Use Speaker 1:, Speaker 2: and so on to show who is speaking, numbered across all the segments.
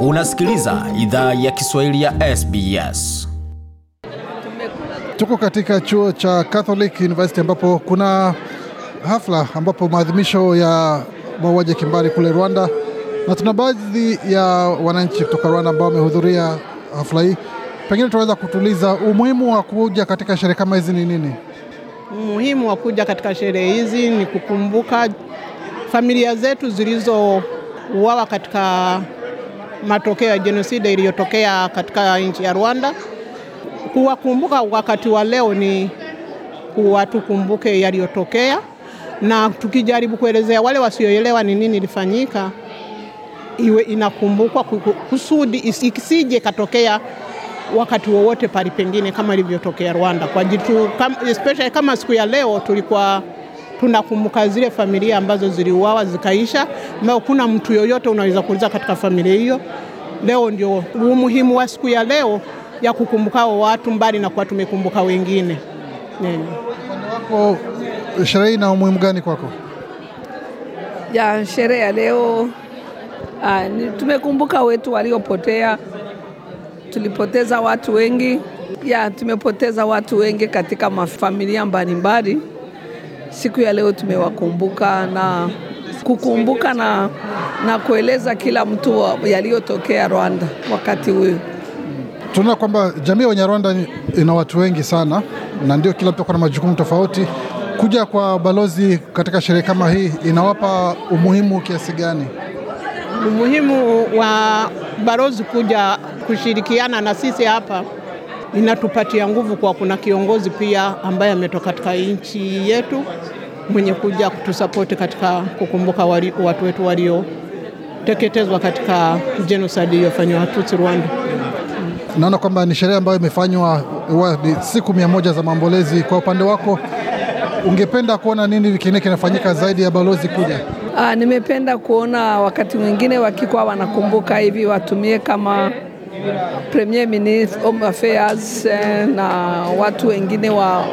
Speaker 1: Unasikiliza idhaa ya Kiswahili ya SBS.
Speaker 2: Tuko katika chuo cha Catholic University ambapo kuna hafla ambapo maadhimisho ya mauaji ya kimbari kule Rwanda, na tuna baadhi ya wananchi kutoka Rwanda ambao wamehudhuria hafla hii. Pengine tunaweza kutuliza umuhimu wa kuja katika sherehe kama hizi ni nini?
Speaker 3: Umuhimu wa kuja katika sherehe hizi ni kukumbuka familia zetu zilizouawa katika matokeo ya jenoside iliyotokea katika nchi ya Rwanda. Kuwakumbuka wakati wa leo ni kuwa tukumbuke yaliyotokea, na tukijaribu kuelezea wale wasioelewa ni nini ilifanyika, iwe inakumbukwa kusudi isije katokea wakati wowote pali pengine kama ilivyotokea Rwanda. Kwa jitu, especially kama siku ya leo tulikuwa tunakumbuka zile familia ambazo ziliuawa zikaisha, ambao kuna mtu yoyote unaweza kuuliza katika familia hiyo. Leo ndio umuhimu wa siku ya leo ya kukumbuka watu mbali na kuwa tumekumbuka wengine.
Speaker 2: Wako sherehe ina umuhimu gani kwako?
Speaker 4: Ya sherehe ya leo ah, ni tumekumbuka wetu waliopotea. Tulipoteza watu wengi ya tumepoteza watu wengi katika mafamilia mbalimbali. Siku ya leo tumewakumbuka na kukumbuka na, na kueleza kila mtu yaliyotokea Rwanda wakati huyo.
Speaker 2: Tunaona kwamba jamii ya Wanyarwanda ina watu wengi sana, na ndio kila mtu na majukumu tofauti. Kuja kwa balozi katika sherehe kama hii inawapa umuhimu kiasi gani?
Speaker 3: Umuhimu wa balozi kuja kushirikiana na sisi hapa inatupatia nguvu, kwa kuna kiongozi pia ambaye ametoka katika nchi yetu mwenye kuja kutusapoti katika kukumbuka wali, watu wetu walioteketezwa katika genocide iliyofanywa Watutsi Rwanda.
Speaker 2: Naona kwamba ni sherehe ambayo imefanywa ni siku mia moja za maombolezi. Kwa upande wako, ungependa kuona nini kingine kinafanyika zaidi ya balozi kuja?
Speaker 4: Aa, nimependa kuona wakati mwingine wakikuwa wanakumbuka hivi watumie kama Premier Minister Home Affairs eh, na watu wengine wa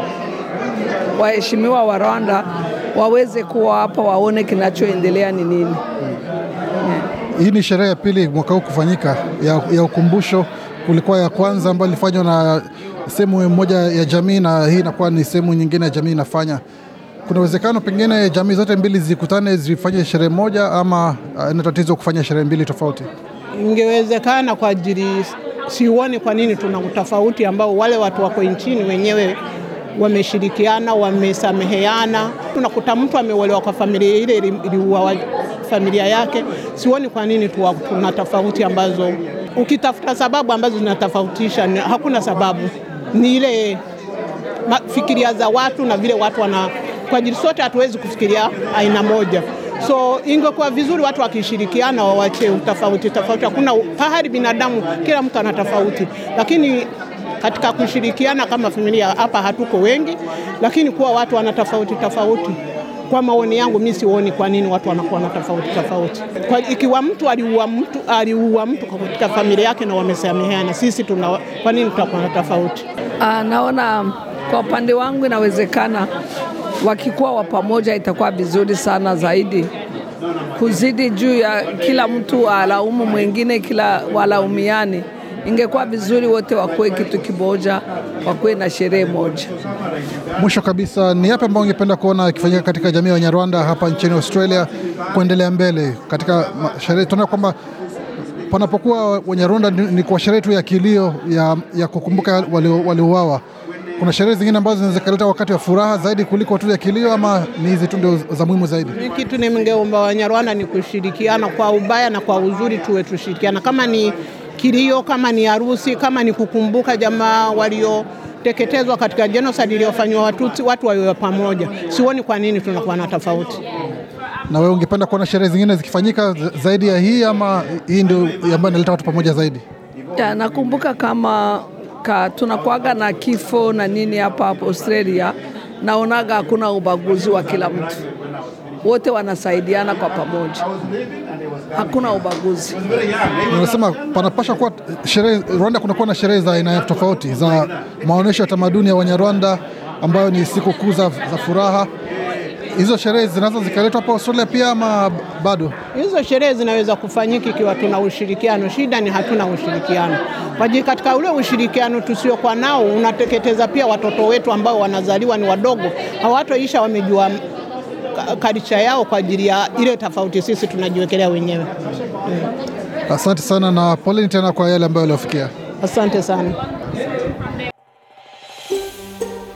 Speaker 4: waheshimiwa wa Rwanda waweze kuwa hapa waone kinachoendelea ni nini.
Speaker 2: Yeah. Hii ni sherehe ya pili mwaka huu kufanyika ya, ya ukumbusho. Kulikuwa ya kwanza ambayo ilifanywa na sehemu moja ya jamii na hii inakuwa ni sehemu nyingine ya jamii inafanya. Kuna uwezekano pengine jamii zote mbili zikutane zifanye sherehe moja, ama ina tatizo kufanya sherehe mbili tofauti?
Speaker 3: Ingewezekana kwa ajili, siuoni kwa nini tuna utofauti ambao wale watu wako nchini wenyewe wameshirikiana, wamesameheana. Unakuta mtu ameolewa kwa familia ile iliua familia yake. Sioni kwa nini tuna tofauti ambazo, ukitafuta sababu ambazo zinatofautisha, hakuna sababu, ni ile fikiria za watu na vile watu wana, kwa ajili sote hatuwezi kufikiria aina moja. So ingekuwa vizuri watu wakishirikiana, wawache utofauti tofauti. Hakuna pahali binadamu, kila mtu ana tofauti, lakini katika kushirikiana kama familia hapa hatuko wengi, lakini kuwa watu wana tofauti tofauti, kwa maoni yangu mimi sioni kwa nini watu wanakuwa na tofauti tofauti. Kwa ikiwa mtu aliua mtu aliua mtu katika familia yake na wamesameheana, sisi tuna kwa nini tutakuwa na tofauti?
Speaker 4: Aa, naona kwa upande wangu inawezekana wakikuwa wa pamoja itakuwa vizuri sana zaidi kuzidi juu ya kila mtu alaumu mwingine, kila walaumiani ingekuwa vizuri wote wakuwe kitu kimoja, wakuwe na sherehe moja.
Speaker 2: Mwisho kabisa, ni yapi ambayo ungependa kuona ikifanyika katika jamii ya Wanyarwanda hapa nchini Australia kuendelea mbele katika sherehe? Tunaona kwamba panapokuwa Wanyarwanda ni kwa sherehe tu ya kilio ya, ya kukumbuka waliouawa wali kuna sherehe zingine ambazo zinaweza kuleta wakati wa furaha zaidi kuliko tu ya kilio, ama ni hizi tu ndio za muhimu zaidi?
Speaker 3: Ni kitu ningeomba Wanyarwanda ni kushirikiana kwa ubaya na kwa uzuri, tuwe tushirikiana, kama ni kilio, kama ni harusi, kama ni kukumbuka jamaa walioteketezwa katika genocide iliyofanywa Watutsi, watu wawe pamoja. Sioni kwa nini tunakuwa na tofauti.
Speaker 2: Na wewe ungependa kuona sherehe zingine zikifanyika zaidi ya hii, ama hii ndio ambayo inaleta watu pamoja zaidi?
Speaker 4: Ya, nakumbuka kama ka, tunakuaga na kifo na nini hapa hapa Australia, naonaga hakuna ubaguzi wa kila mtu, wote wanasaidiana kwa pamoja, hakuna ubaguzi.
Speaker 2: Unasema panapasha kuwa sherehe Rwanda, kunakuwa na sherehe za aina tofauti za maonyesho ya tamaduni ya Wanyarwanda ambayo ni siku kuu za furaha. hizo sherehe zinaweza zikaletwa hapa Australia pia ama bado?
Speaker 3: Hizo sherehe zinaweza kufanyika ikiwa tuna ushirikiano. Shida ni hatuna ushirikiano. kwaji katika ule ushirikiano tusiokuwa nao unateketeza pia watoto wetu ambao wanazaliwa ni wadogo, hawatoisha wamejua kalicha yao kwa ajili ya ile tofauti sisi tunajiwekelea wenyewe.
Speaker 2: Asante sana na poleni tena kwa yale ambayo yaliofikia.
Speaker 3: Asante sana.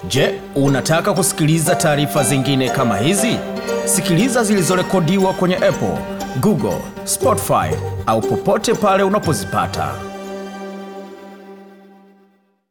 Speaker 1: Je, unataka kusikiliza taarifa zingine kama hizi? Sikiliza zilizorekodiwa kwenye Apple, Google, Spotify au popote pale unapozipata.